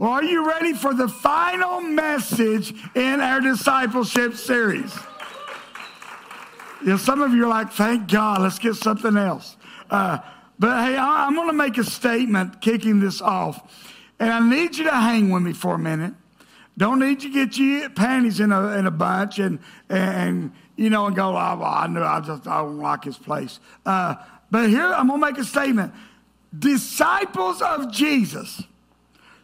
Well, are you ready for the final message in our discipleship series? Yeah, some of you are like, thank God, let's get something else. Uh, but hey, I'm going to make a statement kicking this off. And I need you to hang with me for a minute. Don't need you to get your panties in a, in a bunch and, and, you know, and go, oh, well, I know I just I don't like his place. Uh, but here, I'm going to make a statement. Disciples of Jesus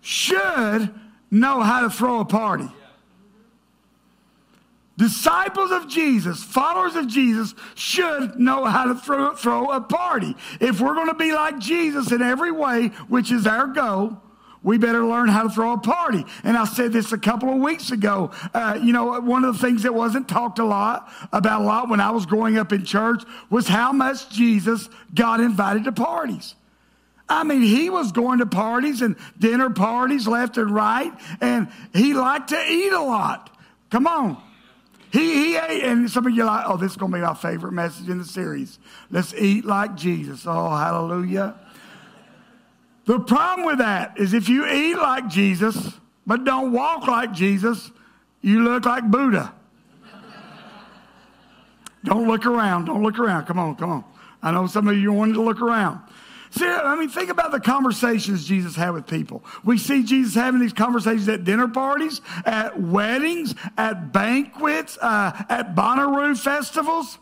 should know how to throw a party. Disciples of Jesus, followers of Jesus, should know how to throw, throw a party. If we're going to be like Jesus in every way, which is our goal, we better learn how to throw a party. And I said this a couple of weeks ago. Uh, you know, one of the things that wasn't talked a lot about a lot when I was growing up in church was how much Jesus got invited to parties. I mean, he was going to parties and dinner parties left and right, and he liked to eat a lot. Come on. He, he ate, and some of you are like, oh, this is going to be my favorite message in the series. Let's eat like Jesus. Oh, hallelujah. The problem with that is if you eat like Jesus, but don't walk like Jesus, you look like Buddha. don't look around. Don't look around. Come on, come on. I know some of you wanted to look around. See, I mean, think about the conversations Jesus had with people. We see Jesus having these conversations at dinner parties, at weddings, at banquets, uh, at Bonnaroo festivals.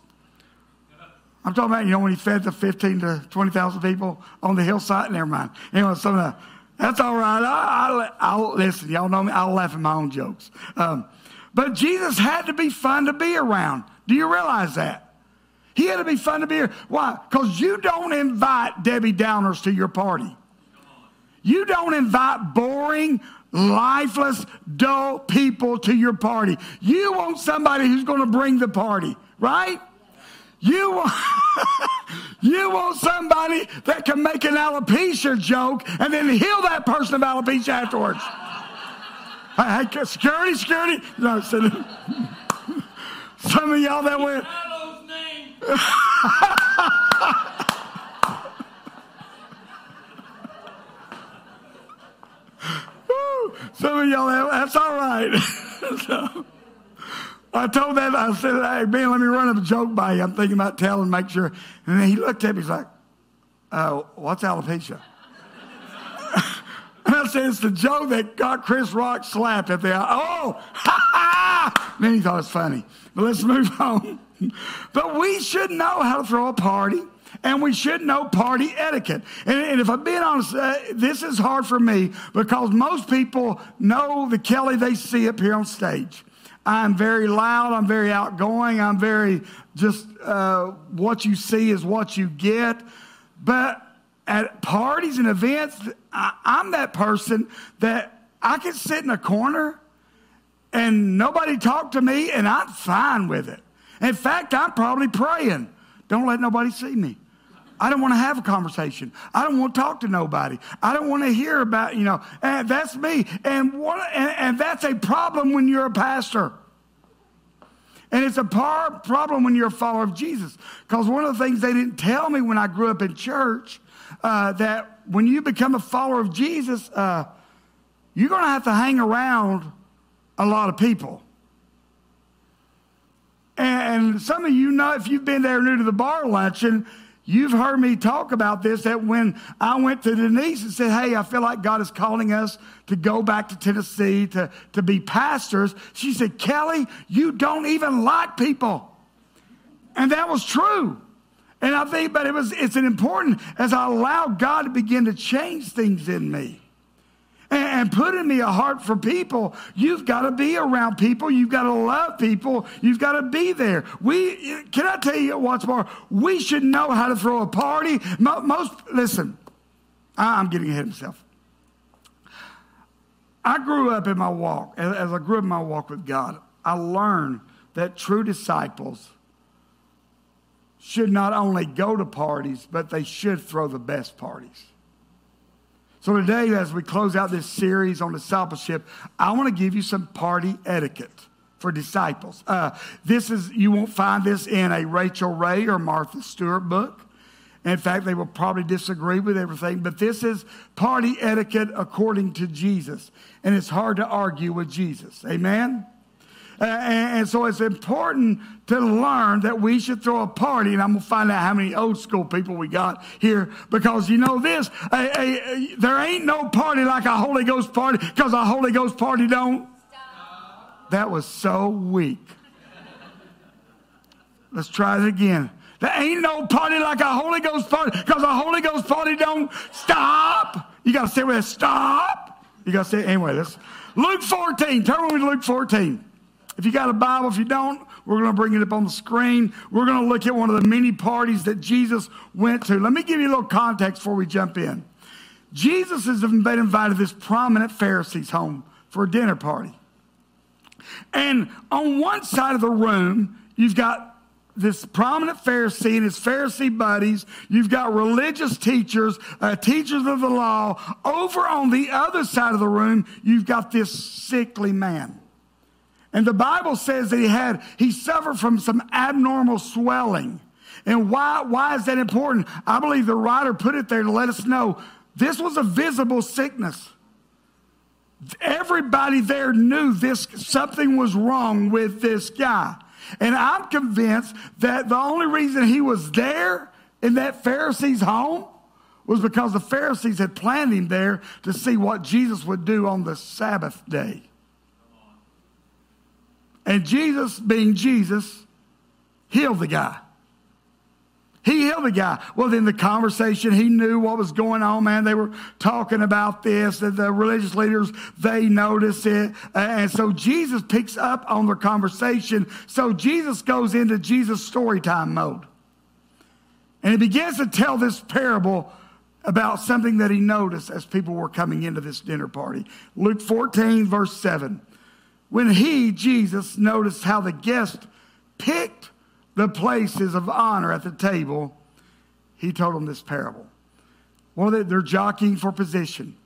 I'm talking about, you know, when he fed the 15 to 20,000 people on the hillside. Never mind. Anyway, some of the, that's all right. I, I, will listen. Y'all know me. I'll laugh at my own jokes. Um, but Jesus had to be fun to be around. Do you realize that? He had to be fun to be here. Why? Because you don't invite Debbie Downers to your party. You don't invite boring, lifeless, dull people to your party. You want somebody who's going to bring the party, right? You want, you want somebody that can make an alopecia joke and then heal that person of alopecia afterwards. hey, security, security. No, some of y'all that went. Some of y'all, that's all right. so, I told that, I said, hey, Ben, let me run up a joke by you. I'm thinking about telling, make sure. And then he looked at me, he's like, uh, what's alopecia? and I said, it's the joke that got Chris Rock slapped at the, oh, ha ha! Then he thought it was funny. But let's move on. But we should know how to throw a party and we should know party etiquette. And, and if I'm being honest, uh, this is hard for me because most people know the Kelly they see up here on stage. I'm very loud, I'm very outgoing, I'm very just uh, what you see is what you get. But at parties and events, I, I'm that person that I can sit in a corner and nobody talk to me and I'm fine with it. In fact, I'm probably praying. Don't let nobody see me. I don't want to have a conversation. I don't want to talk to nobody. I don't want to hear about, you know, and that's me. And, what, and, and that's a problem when you're a pastor. And it's a par- problem when you're a follower of Jesus. Because one of the things they didn't tell me when I grew up in church, uh, that when you become a follower of Jesus, uh, you're going to have to hang around a lot of people. And some of you know, if you've been there new to the bar luncheon, you've heard me talk about this. That when I went to Denise and said, Hey, I feel like God is calling us to go back to Tennessee to, to be pastors, she said, Kelly, you don't even like people. And that was true. And I think, but it was, it's an important as I allow God to begin to change things in me and, put in me a heart for people, you've got to be around people. You've got to love people. You've got to be there. We can I tell you what's more? We should know how to throw a party. Most listen, I'm getting ahead of myself. I grew up in my walk, as I grew up in my walk with God, I learned that true disciples should not only go to parties, but they should throw the best parties. So, today, as we close out this series on discipleship, I want to give you some party etiquette for disciples. Uh, this is, you won't find this in a Rachael Ray or Martha Stewart book. In fact, they will probably disagree with everything, but this is party etiquette according to Jesus. And it's hard to argue with Jesus. Amen? Uh, and, and, so it's important to learn that we should throw a party. And I'm going to find out how many old school people we got here because you know this a, a, a, there ain't no party like a Holy Ghost party because a Holy Ghost party don't. Stop. That was so weak. Let's try it again. There ain't no party like a Holy Ghost party because a Holy Ghost party don't stop. You got to say with it, stop. You got to say, anyway, let's, Luke 14. Turn with to Luke 14. If you got a Bible, if you don't, we're going to bring it up on the screen. We're going to look at one of the many parties that Jesus went to. Let me give you a little context before we jump in. Jesus has been invited this prominent Pharisee's home for a dinner party. And on one side of the room, you've got this prominent Pharisee and his Pharisee buddies. You've got religious teachers, uh, teachers of the law. Over on the other side of the room, you've got this sickly man. And the Bible says that he had, he suffered from some abnormal swelling. And why, why is that important? I believe the writer put it there to let us know this was a visible sickness. Everybody there knew this, something was wrong with this guy. And I'm convinced that the only reason he was there in that Pharisee's home was because the Pharisees had planned him there to see what Jesus would do on the Sabbath day. And Jesus, being Jesus, healed the guy. He healed the guy. Well, then the conversation, he knew what was going on, man. They were talking about this, that the religious leaders, they noticed it. And so Jesus picks up on their conversation. So Jesus goes into Jesus' story time mode. And he begins to tell this parable about something that he noticed as people were coming into this dinner party. Luke 14, verse 7. When he, Jesus, noticed how the guest picked the places of honor at the table, he told them this parable. Well, they're jockeying for position.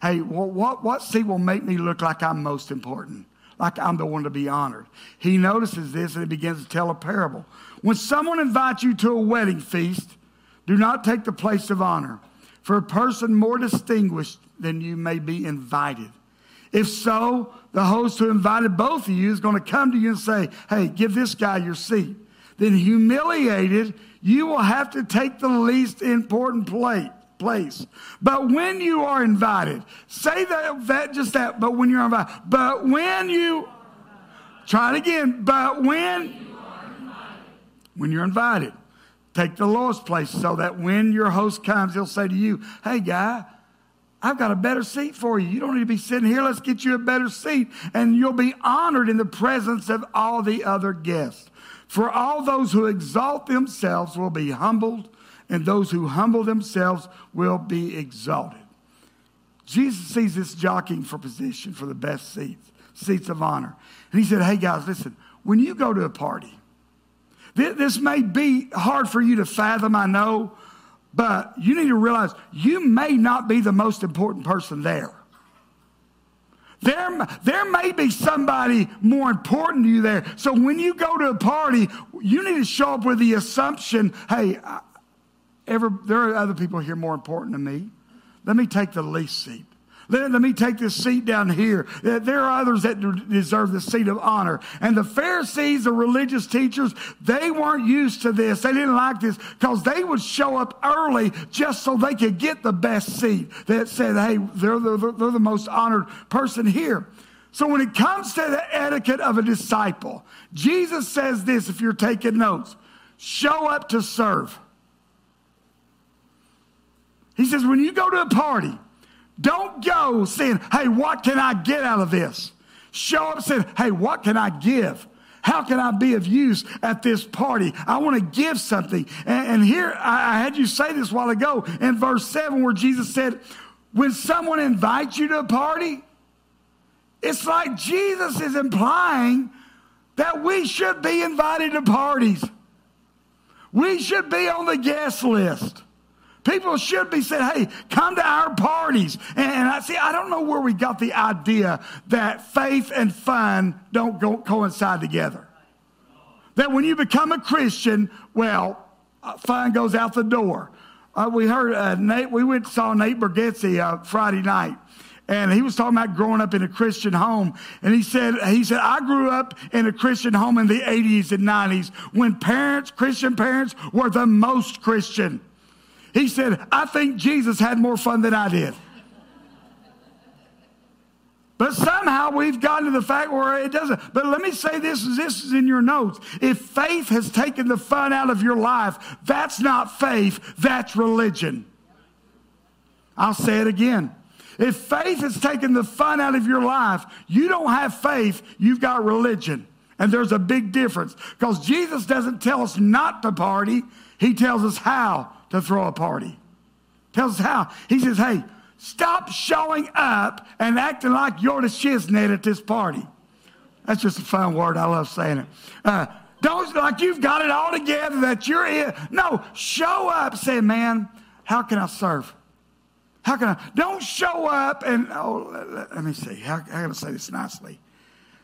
Hey, well, what, what seat will make me look like I'm most important? Like I'm the one to be honored. He notices this and he begins to tell a parable. When someone invites you to a wedding feast, do not take the place of honor, for a person more distinguished than you may be invited. If so, the host who invited both of you is going to come to you and say, Hey, give this guy your seat. Then, humiliated, you will have to take the least important plate, place. But when you are invited, say that, that just that, but when you're invited, but when you, try it again, but when, when you're invited, take the lowest place so that when your host comes, he'll say to you, Hey, guy, I've got a better seat for you. You don't need to be sitting here. Let's get you a better seat. And you'll be honored in the presence of all the other guests. For all those who exalt themselves will be humbled, and those who humble themselves will be exalted. Jesus sees this jockeying for position for the best seats, seats of honor. And he said, Hey guys, listen, when you go to a party, this may be hard for you to fathom, I know, but you need to realize you may not be the most important person there. There, there may be somebody more important to you there. So when you go to a party, you need to show up with the assumption hey, ever, there are other people here more important than me. Let me take the least seat. Let, let, me take this seat down here. There are others that deserve the seat of honor. And the Pharisees, the religious teachers, they weren't used to this. They didn't like this because they would show up early just so they could get the best seat that said, hey, they're the, they're the most honored person here. So when it comes to the etiquette of a disciple, Jesus says this if you're taking notes show up to serve. He says, when you go to a party, don't go saying, hey, what can I get out of this? Show up saying, hey, what can I give? How can I be of use at this party? I want to give something. And, and here, I, I had you say this while ago in verse 7 where Jesus said, when someone invites you to a party, it's like Jesus is implying that we should be invited to parties. We should be on the guest list. People should be saying, hey, come to our parties. And I see, I don't know where we got the idea that faith and fun don't go, coincide together. That when you become a Christian, well, uh, fun goes out the door. uh, we heard uh, Nate, we went saw Nate Bargatze uh, Friday night. And he was talking about growing up in a Christian home. And he said, he said, I grew up in a Christian home in the 80s and 90s when parents, Christian parents, were the most Christian. He said, I think Jesus had more fun than I did. But somehow we've gotten to the fact where it doesn't. But let me say this, this is in your notes. If faith has taken the fun out of your life, that's not faith, that's religion. I'll say it again. If faith has taken the fun out of your life, you don't have faith, you've got religion. And there's a big difference because Jesus doesn't tell us not to party, He tells us how to throw a party. Tells us how. He says, hey, Stop showing up and acting like you're the shiznit at this party. That's just a fun word. I love saying it. Uh, don't like you've got it all together that you're in. No, show up. Say, man, how can I serve? How can I? Don't show up and, oh, let, me see. How, how can I say this nicely?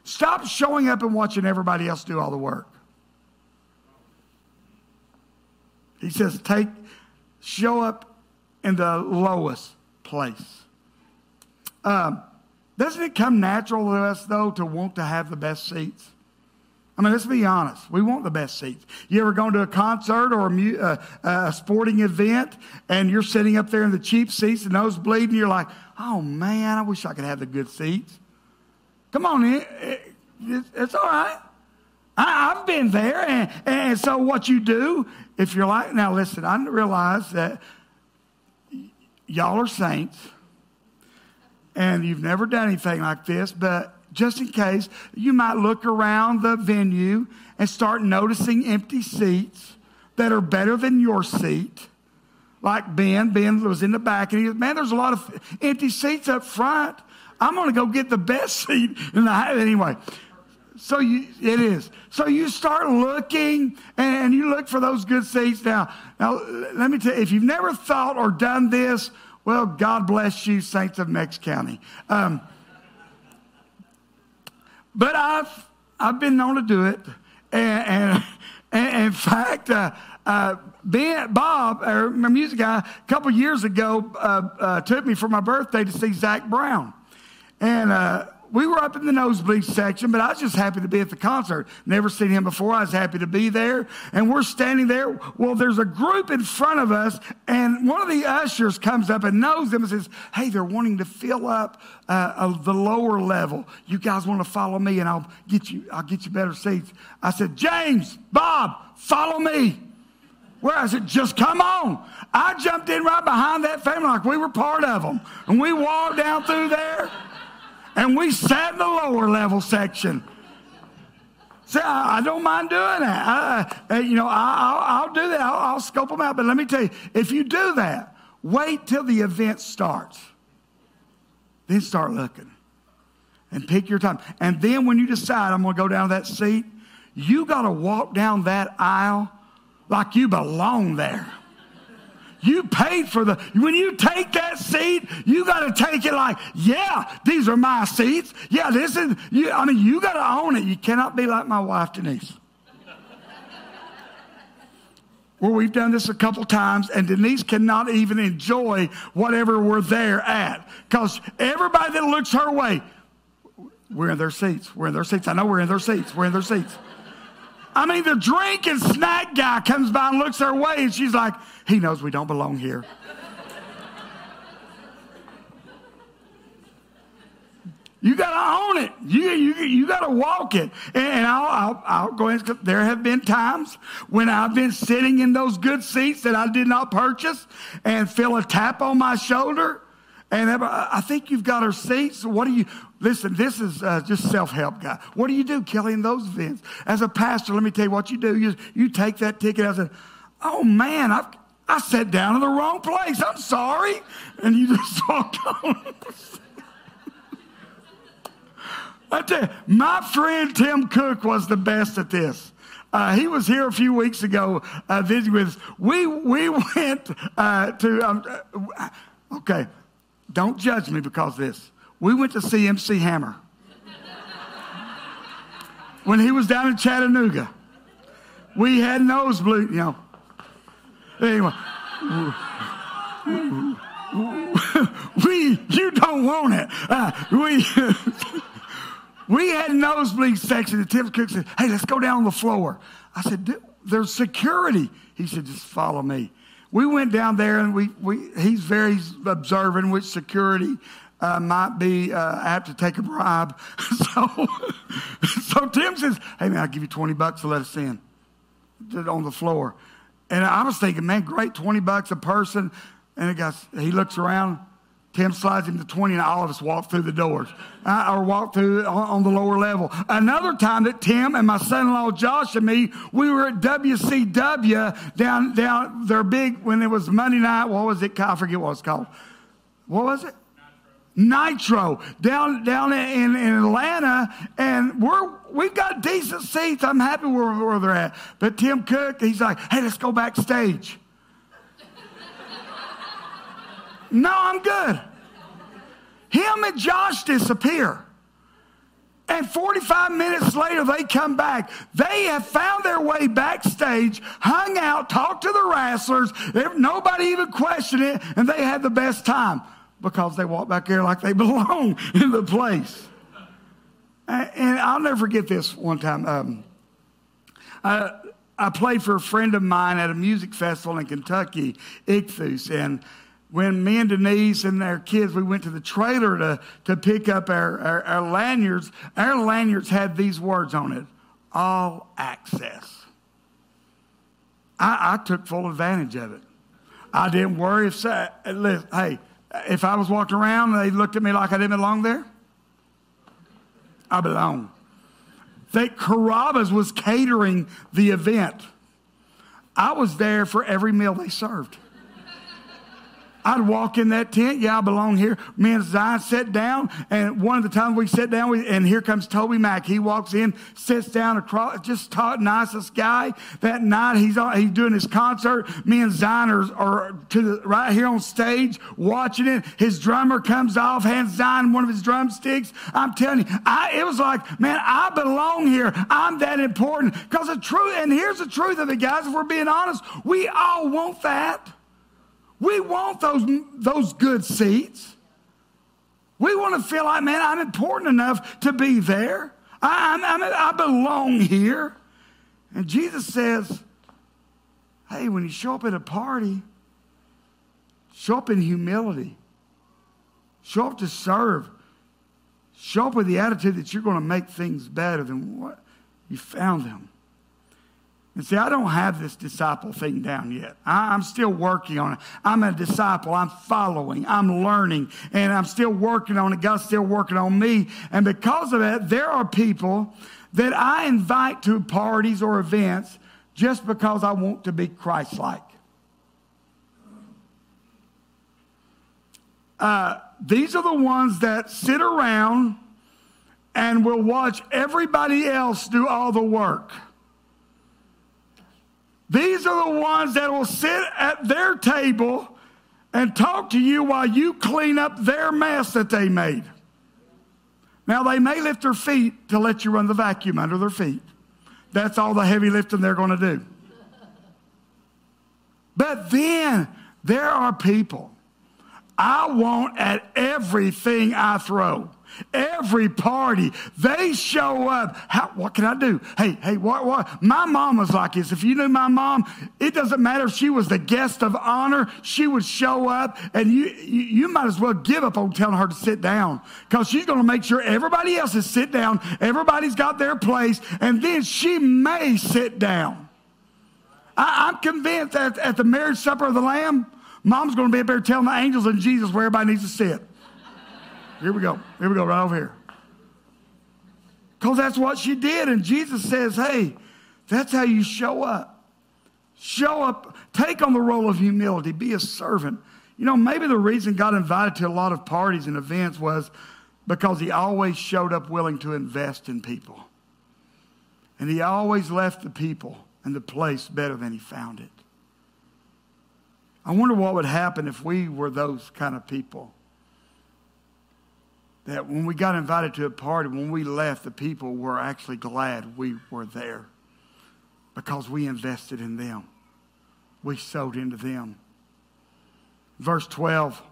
Stop showing up and watching everybody else do all the work. He says, take, show up in the lowest place. Um, doesn't it come natural to us, though, to want to have the best seats? I mean, let's be honest. We want the best seats. You ever gone to a concert or a, uh, a, sporting event and you're sitting up there in the cheap seats, the nosebleed, and you're like, oh man, I wish I could have the good seats. Come on, in. it, it's all right. I, have been there. And, and so, what you do, if you're like, now listen, I realize that y'all are saints and you've never done anything like this, but just in case, you might look around the venue and start noticing empty seats that are better than your seat. Like Ben, Ben was in the back and he goes, Man, there's a lot of empty seats up front. I'm going to go get the best seat in the anyway. So you, it is. So you start looking and you look for those good seats. Now, now let me tell you, if you've never thought or done this, well, God bless you, saints of Meigs County. Um, but I've I've been known to do it, and, and, and in fact, uh, uh, ben, Bob, my music guy, a couple years ago, uh, uh, took me for my birthday to see Zac Brown, and uh, we were up in the nosebleed section, but I was just happy to be at the concert. Never seen him before. I was happy to be there. And we're standing there. Well, there's a group in front of us, and one of the ushers comes up and knows them and says, Hey, they're wanting to fill up uh, the lower level. You guys want to follow me, and I'll get you, I'll get you better seats. I said, James, Bob, follow me. Where I said, just come on. I jumped in right behind that family like we were part of them. And we walked down through there and we sat in the lower level section. See, I, I don't mind doing that. I, you know, I, will do that. I'll, I'll scope them out. But let me tell you, if you do that, wait till the event starts. Then start looking and pick your time. And then when you decide I'm going to go down to that seat, you got to walk down that aisle like you belong there. You paid for the, when you take that seat, you got to take it like, yeah, these are my seats. Yeah, this is, you, I mean, you got to own it. You cannot be like my wife, Denise. Well, we've done this a couple times, and Denise cannot even enjoy whatever we're there at. Because everybody that looks her way, we're in their seats. We're in their seats. I know we're in their seats. We're in their seats. I mean, the drink and snack guy comes by and looks her way, and she's like, he knows we don't belong here. You got to own it. You, you, you got to walk it. And I'll, I'll, I'll go ahead. There have been times when I've been sitting in those good seats that I did not purchase and feel a tap on my shoulder. And I think you've got our seats. What do you, Listen, this is uh, just self help, guy. What do you do, Kelly, in those events? As a pastor, let me tell you what you do. You, you take that ticket. I said, Oh man, I've, I sat down in the wrong place. I'm sorry. And you just walk on. I tell you, my friend Tim Cook was the best at this. Uh, he was here a few weeks ago uh, visiting with us. We, we went uh, to, um, uh, okay, don't judge me because this. We went to see MC Hammer when he was down in Chattanooga. We had nosebleed, you know. Anyway. we, you don't want it. Uh, we, we had nosebleed section. And Tim Cook said, hey, let's go down on the floor. I said, there's security. He said, just follow me. We went down there and we, we he's very observant which security uh, might be uh, apt to take a bribe. so, so Tim says, hey man, I'll give you 20 bucks to let us in on the floor. And I was thinking, man, great, 20 bucks a person. And he looks around, Tim slides him to 20, and all of us walk through the doors uh, or walk through on, on, the lower level. Another time that Tim and my son in law Josh and me, we were at WCW down, down their big, when it was Monday night, what was it? I forget what it's called. What was it? Nitro down down in, in Atlanta, and we're we've got decent seats. I'm happy where, where they're at. But Tim Cook, he's like, "Hey, let's go backstage." No, I'm good. Him and Josh disappear. And 45 minutes later, they come back. They have found their way backstage, hung out, talked to the wrestlers. Nobody even questioned it, and they had the best time because they walk back there like they belong in the place. And I'll never forget this one time. Um, I, I, played for a friend of mine at a music festival in Kentucky, Ichthus, and when me and Denise and their kids, we went to the trailer to, to pick up our, our, our lanyards, our lanyards had these words on it all access. I, I took full advantage of it. I didn't worry if, hey, if I was walking around and they looked at me like I didn't belong there, I belong. That Carrabba's was catering the event. I was there for every meal they served. I'd walk in that tent. Yeah, I belong here. Me and Zion sat down, and one of the times we sat down, we, and here comes TobyMac. He walks in, sits down across, just taught nicest guy. That night, he's on, he's doing his concert. Me and Zion are, are to the, right here on stage watching it. His drummer comes off, hands Zion one of his drumsticks. I'm telling you, I, it was like, man, I belong here. I'm that important. Because the truth, and here's the truth of it, guys. If we're being honest, we all want that. We want those, those good seats. We want to feel like, man, I'm important enough to be there. I, I'm, I belong here. And Jesus says, hey, when you show up at a party, show up in humility, show up to serve, show up with the attitude that you're going to make things better than what you found them. And see, I don't have this disciple thing down yet. I, am still working on it. I'm a disciple. I'm following. I'm learning. And I'm still working on it. God's still working on me. And because of that, there are people that I invite to parties or events just because I want to be Christ like. Uh, these are the ones that sit around and will watch everybody else do all the work. These are the ones that will sit at their table and talk to you while you clean up their mess that they made. Now, they may lift their feet to let you run the vacuum under their feet. That's all the heavy lifting they're going to do. But then there are people I want at everything I throw. Every party, they show up. How, what can I do? Hey, hey, what, what? My mom was like this. If you knew my mom, it doesn't matter if she was the guest of honor, she would show up and you, you, you might as well give up on telling her to sit down because she's going to make sure everybody else is sit down. Everybody's got their place and then she may sit down. I, I'm convinced that at the marriage supper of the Lamb, mom's going to be up there telling the angels and Jesus where everybody needs to sit. Here we go. Here we go, right over here. Because that's what she did. And Jesus says, hey, that's how you show up. Show up, take on the role of humility, be a servant. You know, maybe the reason God invited to a lot of parties and events was because he always showed up willing to invest in people. And he always left the people and the place better than he found it. I wonder what would happen if we were those kind of people that when we got invited to a party, when we left, the people were actually glad we were there because we invested in them. We sowed into them. Verse 12,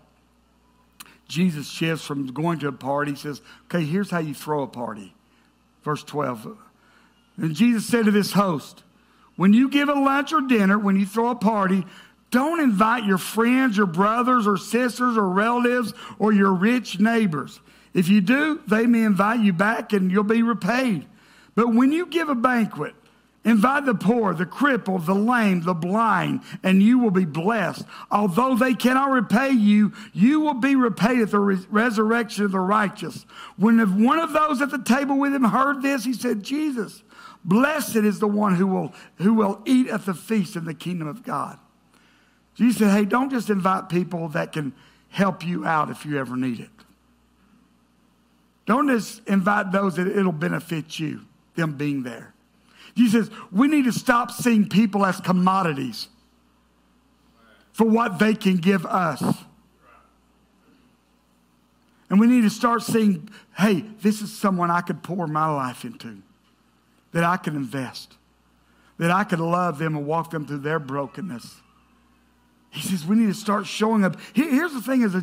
Jesus shifts from going to a party. He says, Okay, here's how you throw a party. Verse 12. And Jesus said to this host, When you give a lunch or dinner, when you throw a party, don't invite your friends, your brothers or sisters or relatives or your rich neighbors. If you do, they may invite you back and you'll be repaid. But when you give a banquet, invite the poor, the crippled, the lame, the blind, and you will be blessed. Although they cannot repay you, you will be repaid at the re- resurrection of the righteous. When one of those at the table with him heard this, he said, Jesus, blessed is the one who will, who will eat at the feast in the kingdom of God. Jesus said, hey, don't just invite people that can help you out if you ever need it. Don't just invite those that it'll benefit you, them being there. Jesus says, we need to stop seeing people as commodities for what they can give us. And we need to start seeing, hey, this is someone I could pour my life into, that I can invest, that I could love them and walk them through their brokenness he says we need to start showing up. Here's the thing as a,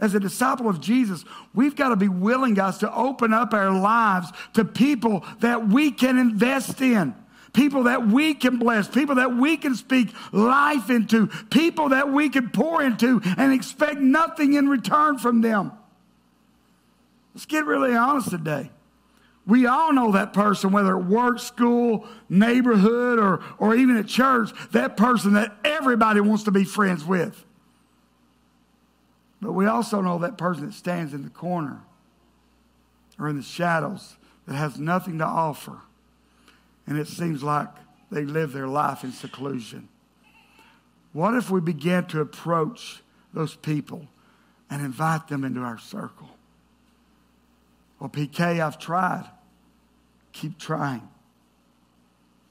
as a disciple of Jesus, we've got to be willing, guys, to open up our lives to people that we can invest in, people that we can bless, people that we can speak life into, people that we can pour into and expect nothing in return from them. Let's get really honest today. We all know that person, whether at work, school, neighborhood, or, or even at church, that person that everybody wants to be friends with. But we also know that person that stands in the corner or in the shadows that has nothing to offer. And it seems like they live their life in seclusion. What if we began to approach those people and invite them into our circle? Well, PK, I've tried. Keep trying.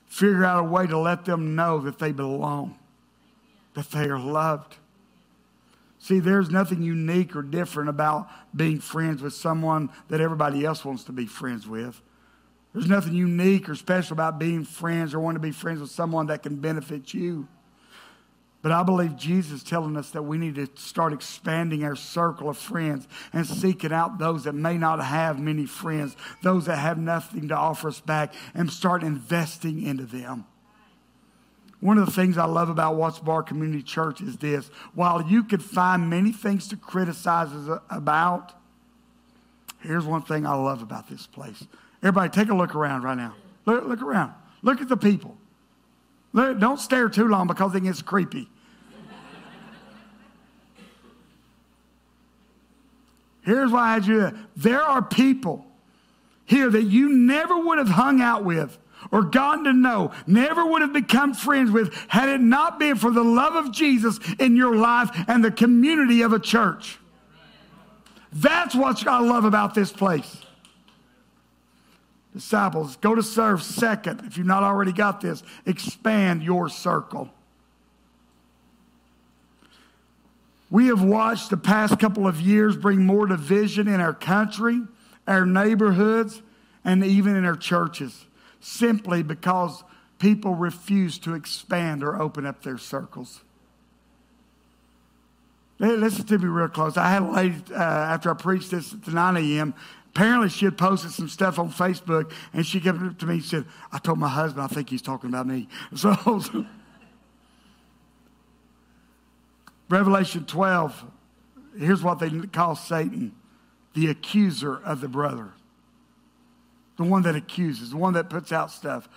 Figure out a way to let them know that they belong, that they are loved. See, there's nothing unique or different about being friends with someone that everybody else wants to be friends with. There's nothing unique or special about being friends or wanting to be friends with someone that can benefit you. But I believe Jesus is telling us that we need to start expanding our circle of friends and seeking out those that may not have many friends, those that have nothing to offer us back, and start investing into them. One of the things I love about Watts Bar Community Church is this while you could find many things to criticize about, here's one thing I love about this place. Everybody, take a look around right now. Look, look around. Look at the people. Don't stare too long because it gets creepy. Here's why I had you. There are people here that you never would have hung out with or gotten to know, never would have become friends with had it not been for the love of Jesus in your life and the community of a church. That's what I love about this place disciples. Go to serve. Second, if you've not already got this, expand your circle. We have watched the past couple of years bring more division in our country, our neighborhoods, and even in our churches simply because people refuse to expand or open up their circles. Listen to me real close. I had a lady, uh, after I preached this at 9 a.m., Apparently, she had posted some stuff on Facebook, and she came up to me and said, I told my husband, I think he's talking about me. So, Revelation 12, here's what they call Satan the accuser of the brother. The one that accuses, the one that puts out stuff.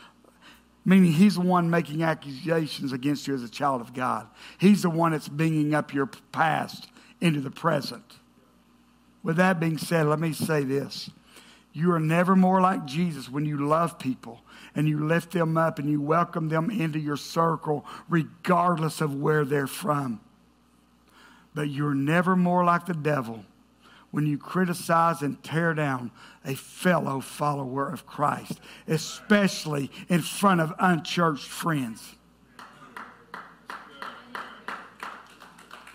Meaning he's the one making accusations against you as a child of God. He's the one that's bringing up your past into the present. With that being said, let me say this. You are never more like Jesus when you love people and you lift them up and you welcome them into your circle, regardless of where they're from. But you're never more like the devil when you criticize and tear down a fellow follower of Christ, especially in front of unchurched friends.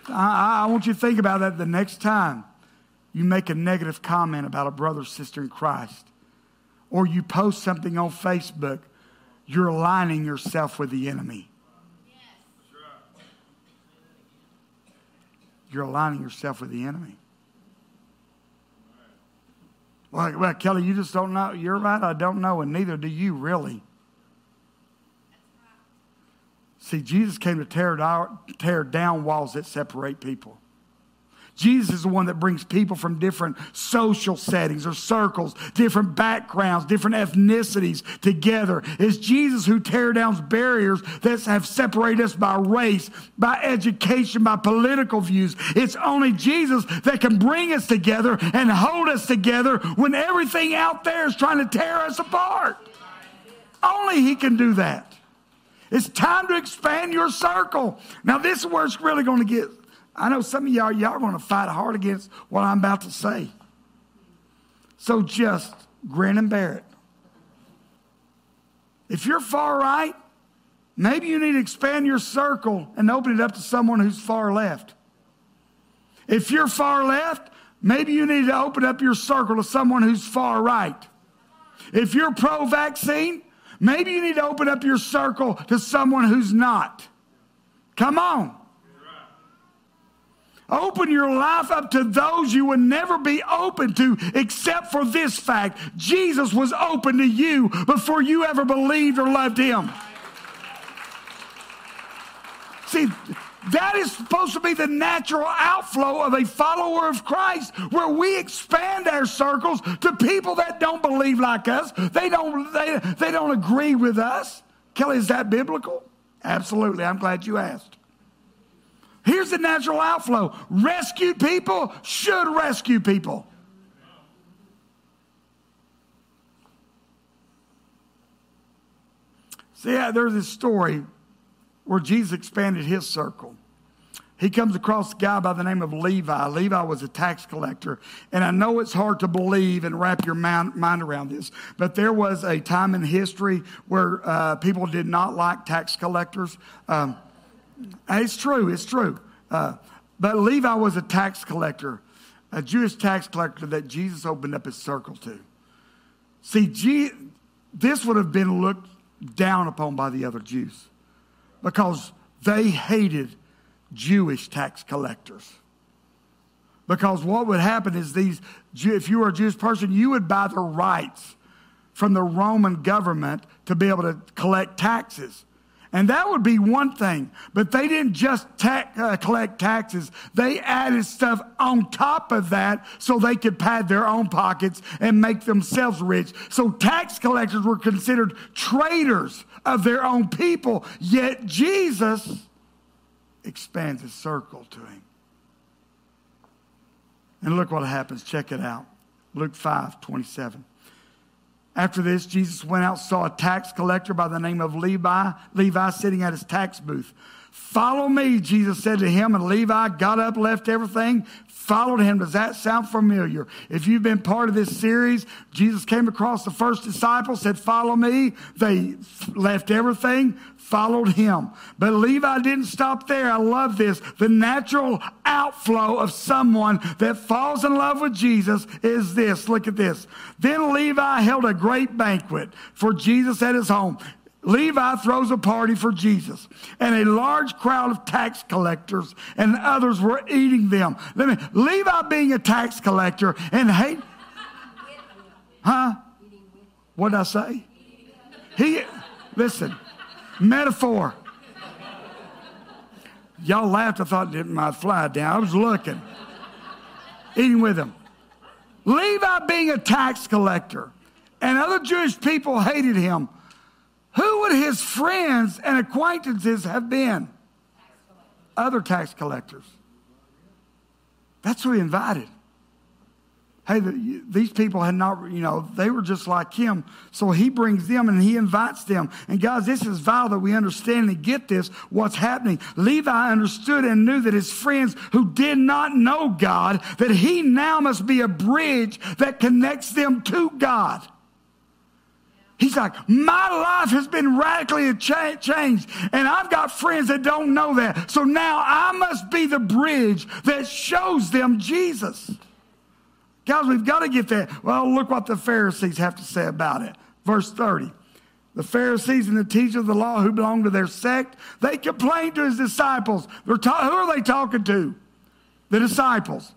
I, I want you to think about that the next time you make a negative comment about a brother or sister in Christ, or you post something on Facebook, you're aligning yourself with the enemy. You're aligning yourself with the enemy. Well, well, Kelly, you just don't know. You're right, I don't know, and neither do you really. See, Jesus came to tear down, tear down walls that separate people. Jesus is the one that brings people from different social settings or circles, different backgrounds, different ethnicities together. It's Jesus who tears down barriers that have separated us by race, by education, by political views. It's only Jesus that can bring us together and hold us together when everything out there is trying to tear us apart. Only He can do that. It's time to expand your circle. Now, this is where it's really going to get. I know some of y'all, y'all are going to fight hard against what I'm about to say. So just grin and bear it. If you're far right, maybe you need to expand your circle and open it up to someone who's far left. If you're far left, maybe you need to open up your circle to someone who's far right. If you're pro vaccine, Maybe you need to open up your circle to someone who's not. Come on. Open your life up to those you would never be open to, except for this fact Jesus was open to you before you ever believed or loved him. See, that is supposed to be the natural outflow of a follower of Christ, where we expand our circles to people that don't believe like us. They don't, they, they don't agree with us. Kelly, is that biblical? Absolutely. I'm glad you asked. Here's the natural outflow rescued people should rescue people. See, yeah, there's this story where Jesus expanded his circle. He comes across a guy by the name of Levi. Levi was a tax collector. And I know it's hard to believe and wrap your mind, around this, but there was a time in history where uh, people did not like tax collectors. Um, it's true, it's true. Uh, but Levi was a tax collector, a Jewish tax collector that Jesus opened up his circle to. See, G- this would have been looked down upon by the other Jews because they hated Jewish tax collectors. Because what would happen is these, if you were a Jewish person, you would buy the rights from the Roman government to be able to collect taxes. And that would be one thing. But they didn't just ta- uh, collect taxes, they added stuff on top of that so they could pad their own pockets and make themselves rich. So tax collectors were considered traitors of their own people. Yet Jesus expands his circle to him. And look what happens. Check it out. Luke 5 27. After this, Jesus went out, saw a tax collector by the name of Levi, Levi sitting at his tax booth. Follow me, Jesus said to him, and Levi got up, left everything, followed him. Does that sound familiar? If you've been part of this series, Jesus came across the first disciples, said, Follow me. They left everything, followed him. But Levi didn't stop there. I love this. The natural outflow of someone that falls in love with Jesus is this. Look at this. Then Levi held a great banquet for Jesus at his home. Levi throws a party for Jesus, and a large crowd of tax collectors and others were eating them. Let me, Levi being a tax collector and hate, huh? What did I say? He, listen, Metaphor. Y'all laughed. I thought it might fly down. I was looking, eating with him. Levi being a tax collector, and other Jewish people hated him. Who would his friends and acquaintances have been? Other tax collectors. That's who he invited hey, the, these people had not, you know, they were just like him. So he brings them and he invites them. And guys, this is vital that we understand and get this, what's happening. Levi understood and knew that his friends who did not know God, that he now must be a bridge that connects them to God. He's like, my life has been radically changed, and I've got friends that don't know that. So now I must be the bridge that shows them Jesus. Guys, we've got to get that. Well, look what the Pharisees have to say about it. Verse 30. The Pharisees and the teachers of the law who belonged to their sect, they complained to his disciples. They're Ta- who are they talking to? the disciples.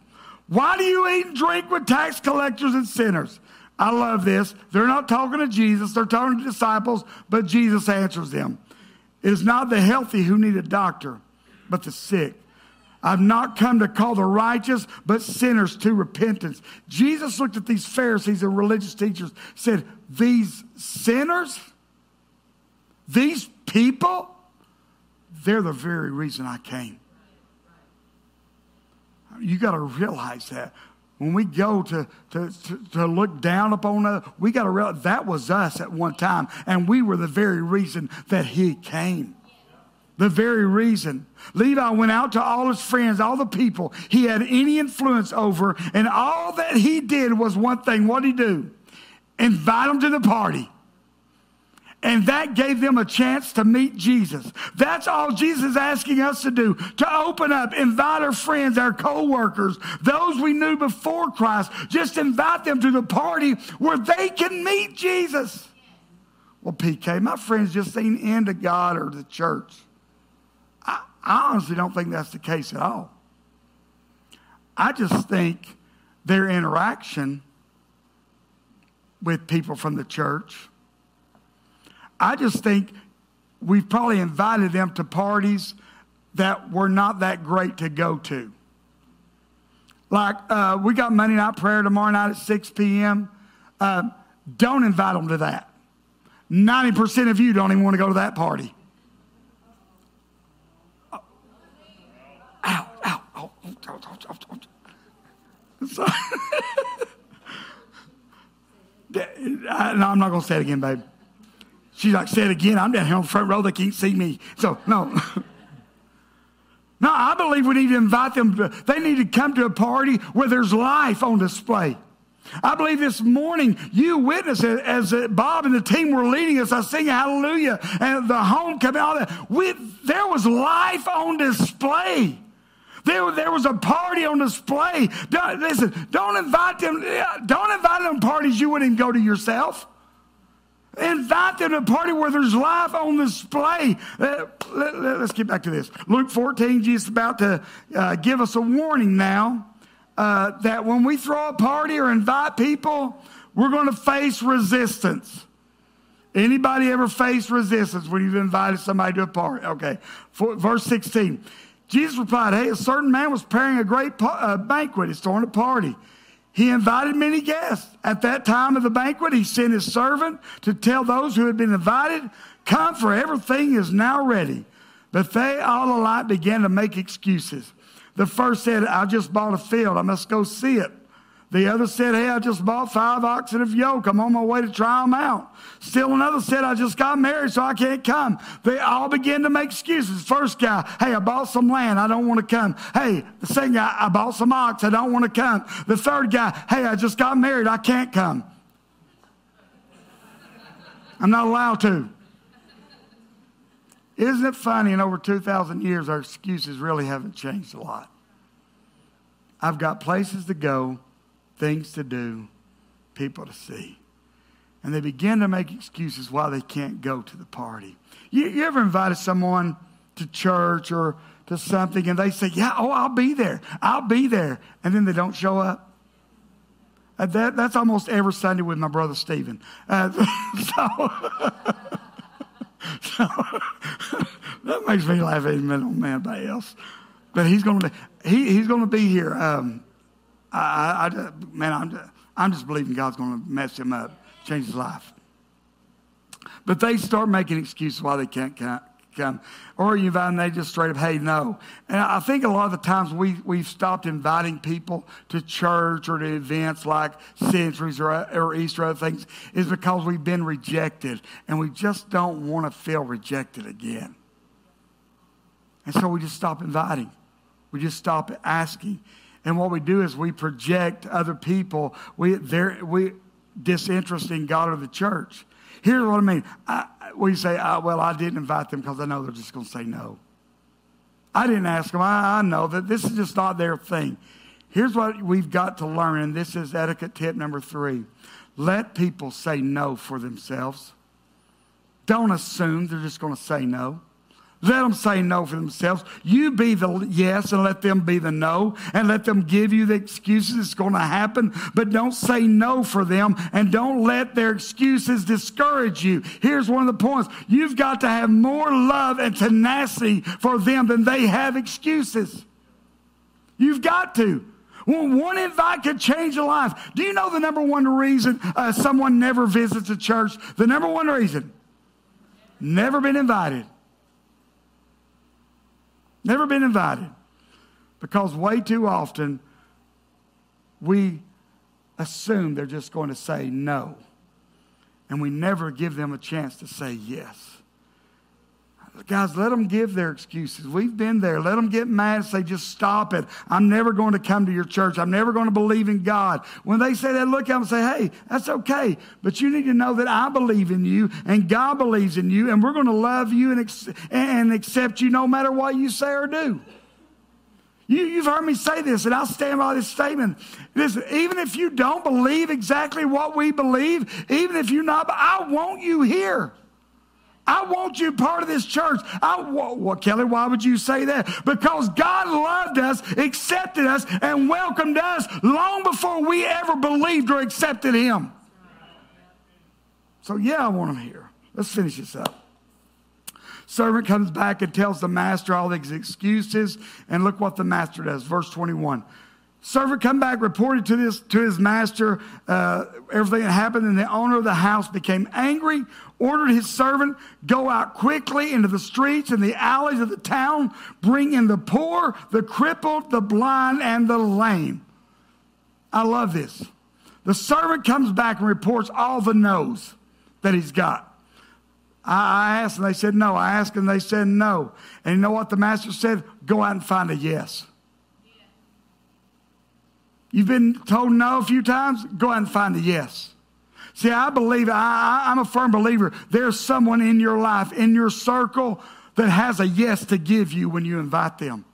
Why do you eat and drink with tax collectors and sinners? I love this. They're not talking to Jesus, they're talking to disciples, but Jesus answers them. It is not the healthy who need a doctor, but the sick. I've not come to call the righteous, but sinners to repentance. Jesus looked at these Pharisees and religious teachers, said, These sinners, these people, they're the very reason I came. You got to realize that. When we go to, to, to, to look down upon us, we got to realize that was us at one time, and we were the very reason that He came. The very reason. Levi went out to all his friends, all the people he had any influence over, and all that he did was one thing. What did he do? Invite them to the party. And that gave them a chance to meet Jesus. That's all Jesus is asking us to do to open up, invite our friends, our co workers, those we knew before Christ. Just invite them to the party where they can meet Jesus. Well, PK, my friends just seen into God or the church. I, honestly don't think that's the case at all. I just think their interaction with people from the church I just think we've probably invited them to parties that were not that great to go to. Like, uh, we got Monday night prayer tomorrow night at 6 p.m. Uh, don't invite them to that. 90% of you don't even want to go to that party. Ow, ow. No, I'm not going to say it again, babe. She's like, say it again. I'm down here on the front row. They can't see me. So, no. no, I believe we need to invite them. To, they need to come to a party where there's life on display. I believe this morning you witnessed it as uh, Bob and the team were leading us. I sing hallelujah and the homecoming, all that. We, there was life on display. There, there was a party on display. Don't, listen, don't invite them. Don't invite them parties you wouldn't go to yourself. Invite them to a party where there's life on display. Uh, let, us let, get back to this. Luke 14, Jesus is about to uh, give us a warning now uh, that when we throw a party or invite people, we're going to face resistance. Anybody ever face resistance when you've invited somebody to a party? Okay. For, verse 16. Jesus replied, Hey, a certain man was preparing a great uh, banquet. He's throwing a party. He invited many guests. At that time of the banquet, he sent his servant to tell those who had been invited, Come, for everything is now ready. But they all alike began to make excuses. The first said, I just bought a field. I must go see it. The other said, Hey, I just bought five oxen of yoke. I'm on my way to try them out. Still another said, I just got married, so I can't come. They all began to make excuses. First guy, Hey, I bought some land. I don't want to come. Hey, the second guy, I bought some ox. I don't want to come. The third guy, Hey, I just got married. I can't come. I'm not allowed to. Isn't it funny? In over 2,000 years, our excuses really haven't changed a lot. I've got places to go things to do, people to see. And they begin to make excuses why they can't go to the party. You, you ever invited someone to church or to something and they say, Yeah, oh, I'll be there. I'll be there. And then they don't show up? Uh, that, that's almost every Sunday with my brother Stephen. Uh, so, so that makes me laugh even on anybody else. But he's going to he, he's going to be here. Um, I, I, man, I'm, I'm just believing God's going to mess him up, change his life. But they start making excuses why they can't come. Or you invite them, they just straight up, hey, no. And I think a lot of the times we, we've stopped inviting people to church or to events like Centuries or, or Easter or other things is because we've been rejected and we just don't want to feel rejected again. And so we just stop inviting. We just stop asking. And what we do is we project other people. We, we disinterest in God or the church. Here's what I mean. I, we say, oh, well, I didn't invite them because I know they're just going to say no. I didn't ask them. I, I know that this is just not their thing. Here's what we've got to learn, and this is etiquette tip number three. Let people say no for themselves. Don't assume they're just going to say no. Let them say no for themselves. You be the yes and let them be the no, and let them give you the excuses it's going to happen, but don't say no for them and don't let their excuses discourage you. Here's one of the points you've got to have more love and tenacity for them than they have excuses. You've got to. Well, one invite could change a life. Do you know the number one reason uh, someone never visits a church? The number one reason never been invited. Never been invited. Because way too often we assume they're just going to say no. And we never give them a chance to say yes. Guys, let them give their excuses. We've been there. Let them get mad and say, just stop it. I'm never going to come to your church. I'm never going to believe in God. When they say that, look at them and say, hey, that's okay. But you need to know that I believe in you and God believes in you, and we're going to love you and, and accept you no matter what you say or do. You, have heard me say this, and I'll stand by this statement. Listen, even if you don't believe exactly what we believe, even if you're not, I want you here. I want you part of this church. I, well, Kelly, why would you say that? Because God loved us, accepted us, and welcomed us long before we ever believed or accepted Him. So, yeah, I want Him here. Let's finish this up. Servant comes back and tells the master all these excuses, and look what the master does. Verse 21. Servant come back, reported to this to his master uh, everything that happened, and the owner of the house became angry, ordered his servant go out quickly into the streets and the alleys of the town, bring in the poor, the crippled, the blind, and the lame. I love this. The servant comes back and reports all the no's that he's got. I asked and they said no. I asked and they said no. And you know what the master said? Go out and find a yes. You've been told no a few times? Go out and find a yes. See, I believe, I, I'm a firm believer, there's someone in your life, in your circle, that has a yes to give you when you invite them.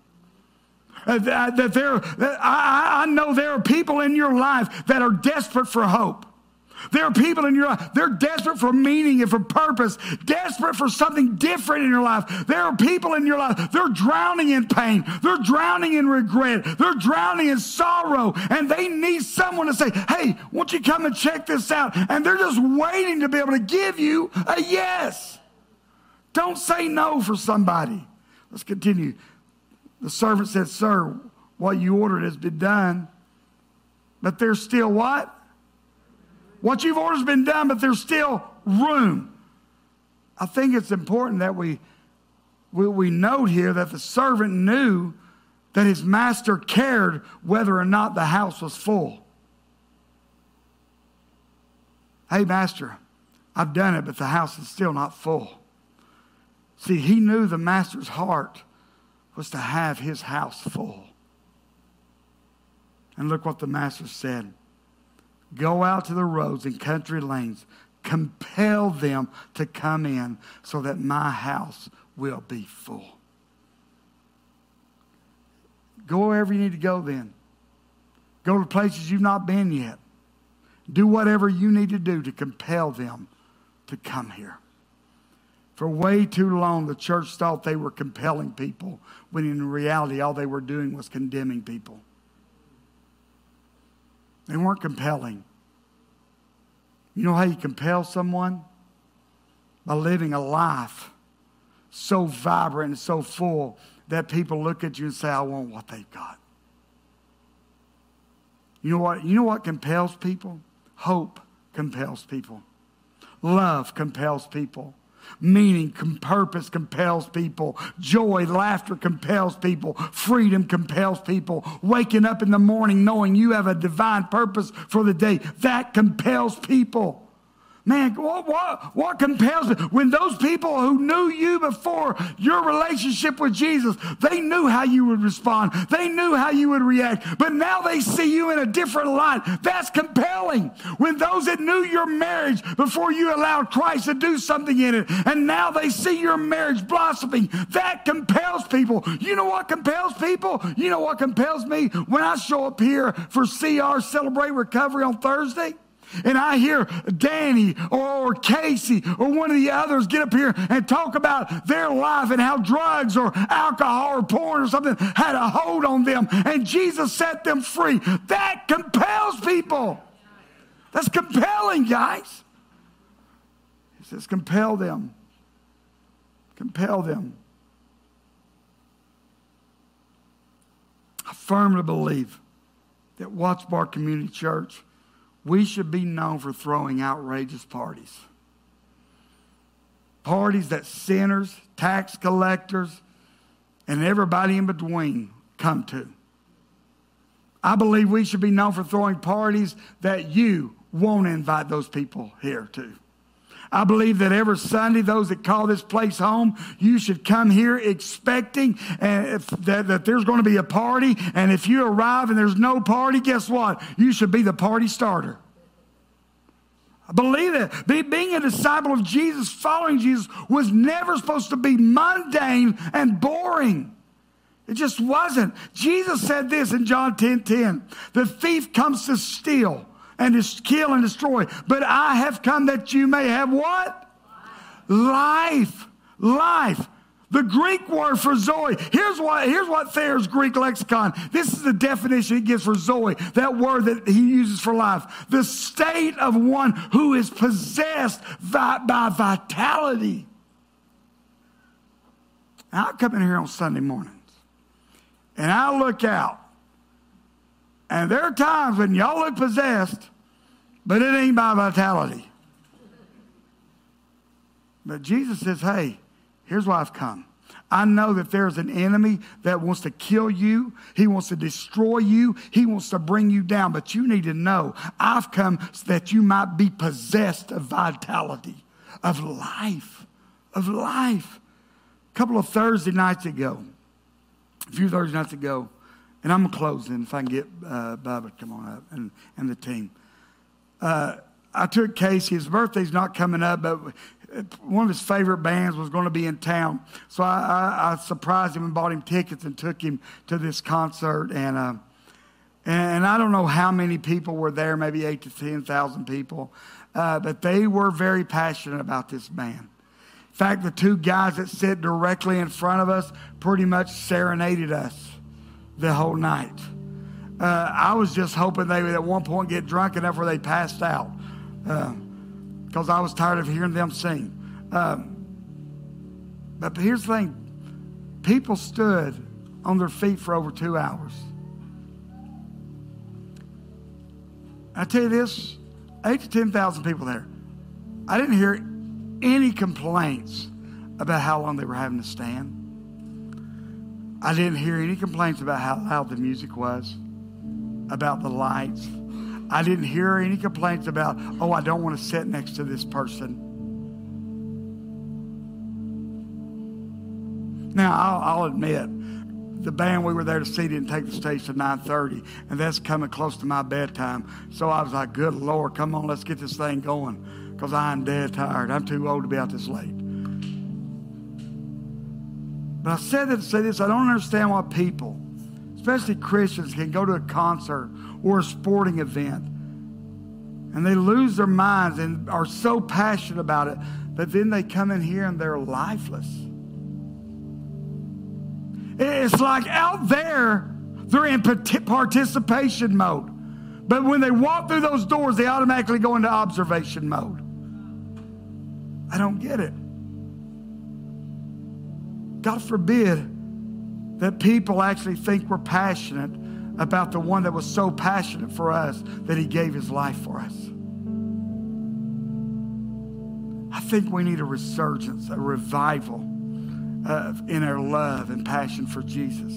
Uh, that, that there, that I, I know there are people in your life that are desperate for hope. There are people in your life, they're desperate for meaning and for purpose, desperate for something different in your life. There are people in your life, they're drowning in pain, they're drowning in regret, they're drowning in sorrow, and they need someone to say, Hey, won't you come and check this out? And they're just waiting to be able to give you a yes. Don't say no for somebody. Let's continue. The servant said, Sir, what you ordered has been done, but there's still what? What you've ordered has been done, but there's still room. I think it's important that we, we, we note here that the servant knew that his master cared whether or not the house was full. Hey, master, I've done it, but the house is still not full. See, he knew the master's heart was to have his house full. And look what the master said. Go out to the roads and country lanes. Compel them to come in so that my house will be full. Go wherever you need to go then. Go to places you've not been yet. Do whatever you need to do to compel them to come here. For way too long, the church thought they were compelling people, when in reality, all they were doing was condemning people. They weren't compelling. You know how you compel someone? By living a life so vibrant and so full that people look at you and say, I want what they've got. You know what? You know what compels people? Hope compels people. Love compels people. Meaning, purpose compels people. Joy, laughter compels people. Freedom compels people. Waking up in the morning knowing you have a divine purpose for the day, that compels people. Man, what, what, what compels me? When those people who knew you before your relationship with Jesus, they knew how you would respond. They knew how you would react. But now they see you in a different light. That's compelling. When those that knew your marriage before you allowed Christ to do something in it, and now they see your marriage blossoming, that compels people. You know what compels people? You know what compels me? When I show up here for CR Celebrate Recovery on Thursday, and I hear Danny or, or, Casey or one of the others get up here and talk about their life and how drugs or alcohol or porn or something had a hold on them and Jesus set them free, that compels people. That's compelling, guys. He says, compel them. Compel them. I firmly believe that Watts Bar Community Church, we should be known for throwing outrageous parties. Parties that sinners, tax collectors, and everybody in between come to. I believe we should be known for throwing parties that you won't invite those people here to. I believe that every Sunday, those that call this place home, you should come here expecting uh, that, that there's going to be a party. And if you arrive and there's no party, guess what? You should be the party starter. I believe that. being a disciple of Jesus, following Jesus, was never supposed to be mundane and boring. It just wasn't. Jesus said this in John 10 10. The thief comes to steal and to kill and destroy. But I have come that you may have what? Life. Life. The Greek word for Zoe. Here's what, here's what Thayer's Greek lexicon. This is the definition he gives for Zoe, that word that he uses for life. The state of one who is possessed by, by vitality. Now, I come in here on Sunday mornings and I look out and there are times when y'all look possessed, but it ain't by vitality. But Jesus says, hey, here's why I've come. I know that there's an enemy that wants to kill you. He wants to destroy you. He wants to bring you down. But you need to know I've come so that you might be possessed of vitality, of life, of life. A couple of Thursday nights ago, a few Thursday nights ago, and I'm closing if I can get uh, Bubba come on up and, and the team. Uh, I took Casey. His birthday's not coming up, but one of his favorite bands was going to be in town. So I, I, I surprised him and bought him tickets and took him to this concert. And, uh, and I don't know how many people were there, maybe eight to 10,000 people. Uh, but they were very passionate about this band. In fact, the two guys that sit directly in front of us pretty much serenaded us the whole night. Uh, I was just hoping they would at one point get drunk enough where they passed out because uh, I was tired of hearing them sing. Um, but here's the thing people stood on their feet for over two hours. I tell you this eight to 10,000 people there. I didn't hear any complaints about how long they were having to stand. I didn't hear any complaints about how loud the music was, about the lights. I didn't hear any complaints about, oh, I don't want to sit next to this person. Now, I'll, I'll admit, the band we were there to see didn't take the stage to 9.30 and that's coming close to my bedtime so i was like good lord come on let's get this thing going because i'm dead tired i'm too old to be out this late but I said that to say this I don't understand why people, especially Christians, can go to a concert or a sporting event and they lose their minds and are so passionate about it, but then they come in here and they're lifeless. It's like out there, they're in participation mode. But when they walk through those doors, they automatically go into observation mode. I don't get it. God forbid that people actually think we're passionate about the one that was so passionate for us that he gave his life for us. I think we need a resurgence, a revival uh, in our love and passion for Jesus.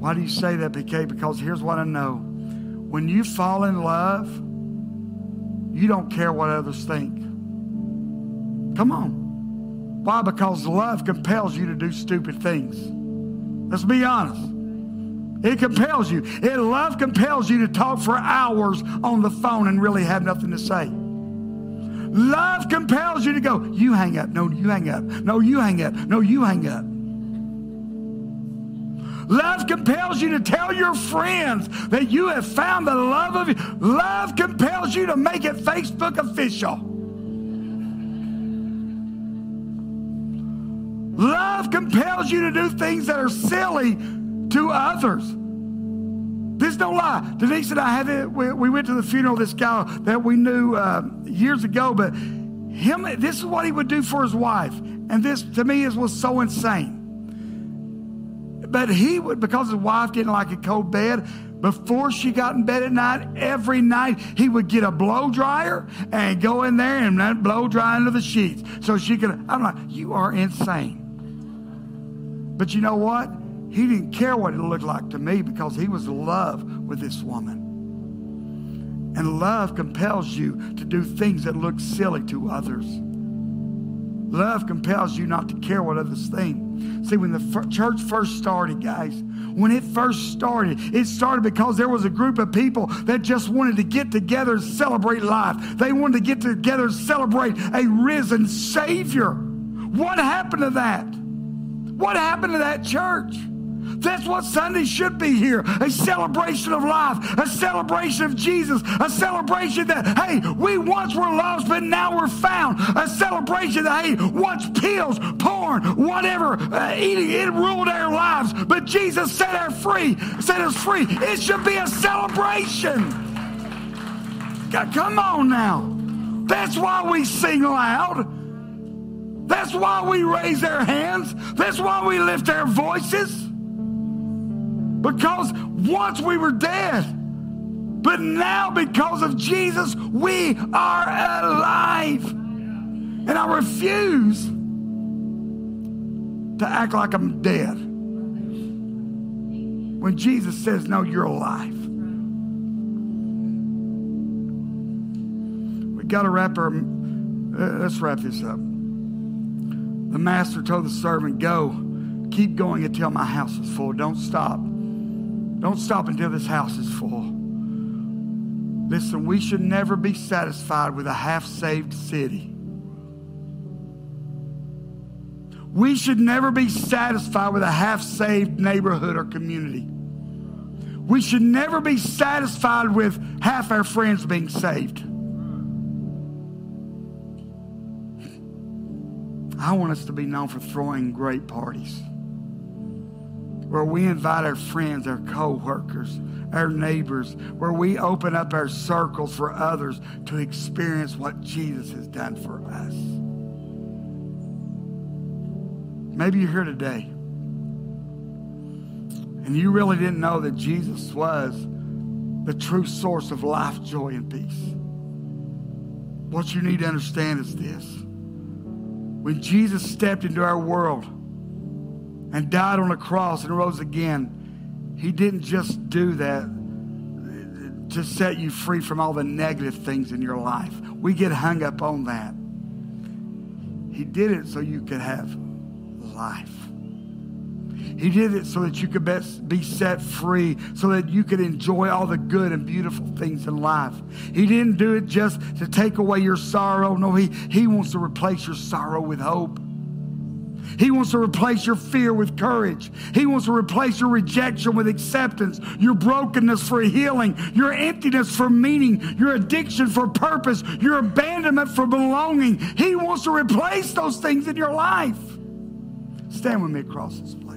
Why do you say that, PK? Because here's what I know. When you fall in love, you don't care what others think. Come on. Why? Because love compels you to do stupid things. Let's be honest. It compels you. It love compels you to talk for hours on the phone and really have nothing to say. Love compels you to go, you hang up. No, you hang up. No, you hang up. No, you hang up. Love compels you to tell your friends that you have found the love of you. Love compels you to make it Facebook official. Love compels you to do things that are silly to others. This no lie. Denise and I had it. We went to the funeral of this guy that we knew uh, years ago, but him. This is what he would do for his wife, and this to me is was so insane. But he would, because his wife didn't like a cold bed, before she got in bed at night, every night he would get a blow dryer and go in there and blow dry under the sheets so she could. I'm like, you are insane. But you know what? He didn't care what it looked like to me because he was in love with this woman. And love compels you to do things that look silly to others. Love compels you not to care what others think. See, when the church first started, guys, when it first started, it started because there was a group of people that just wanted to get together and celebrate life. They wanted to get together and celebrate a risen Savior. What happened to that? What happened to that church? That's what Sunday should be here a celebration of life, a celebration of Jesus, a celebration that, hey, we once were lost, but now we're found, a celebration that, hey, once pills, porn, whatever, uh, eating, it ruled our lives, but Jesus set us free, set us free. It should be a celebration. God, come on now. That's why we sing loud. That's why we raise our hands. That's why we lift our voices. Because once we were dead, but now because of Jesus, we are alive. And I refuse to act like I'm dead. When Jesus says, No, you're alive. We got to wrap our, uh, let's wrap this up. The master told the servant, Go, keep going until my house is full. Don't stop. Don't stop until this house is full. Listen, we should never be satisfied with a half saved city. We should never be satisfied with a half saved neighborhood or community. We should never be satisfied with half our friends being saved. I want us to be known for throwing great parties where we invite our friends, our co-workers, our neighbors, where we open up our circles for others to experience what Jesus has done for us. Maybe you're here today and you really didn't know that Jesus was the true source of life, joy, and peace. What you need to understand is this. When Jesus stepped into our world, and died on a cross and rose again, he didn't just do that to set you free from all the negative things in your life. We get hung up on that. He did it so you could have life. He did it so that you could be set free, so that you could enjoy all the good and beautiful things in life. He didn't do it just to take away your sorrow. No, he, he wants to replace your sorrow with hope. He wants to replace your fear with courage. He wants to replace your rejection with acceptance, your brokenness for healing, your emptiness for meaning, your addiction for purpose, your abandonment for belonging. He wants to replace those things in your life. Stand with me across this place.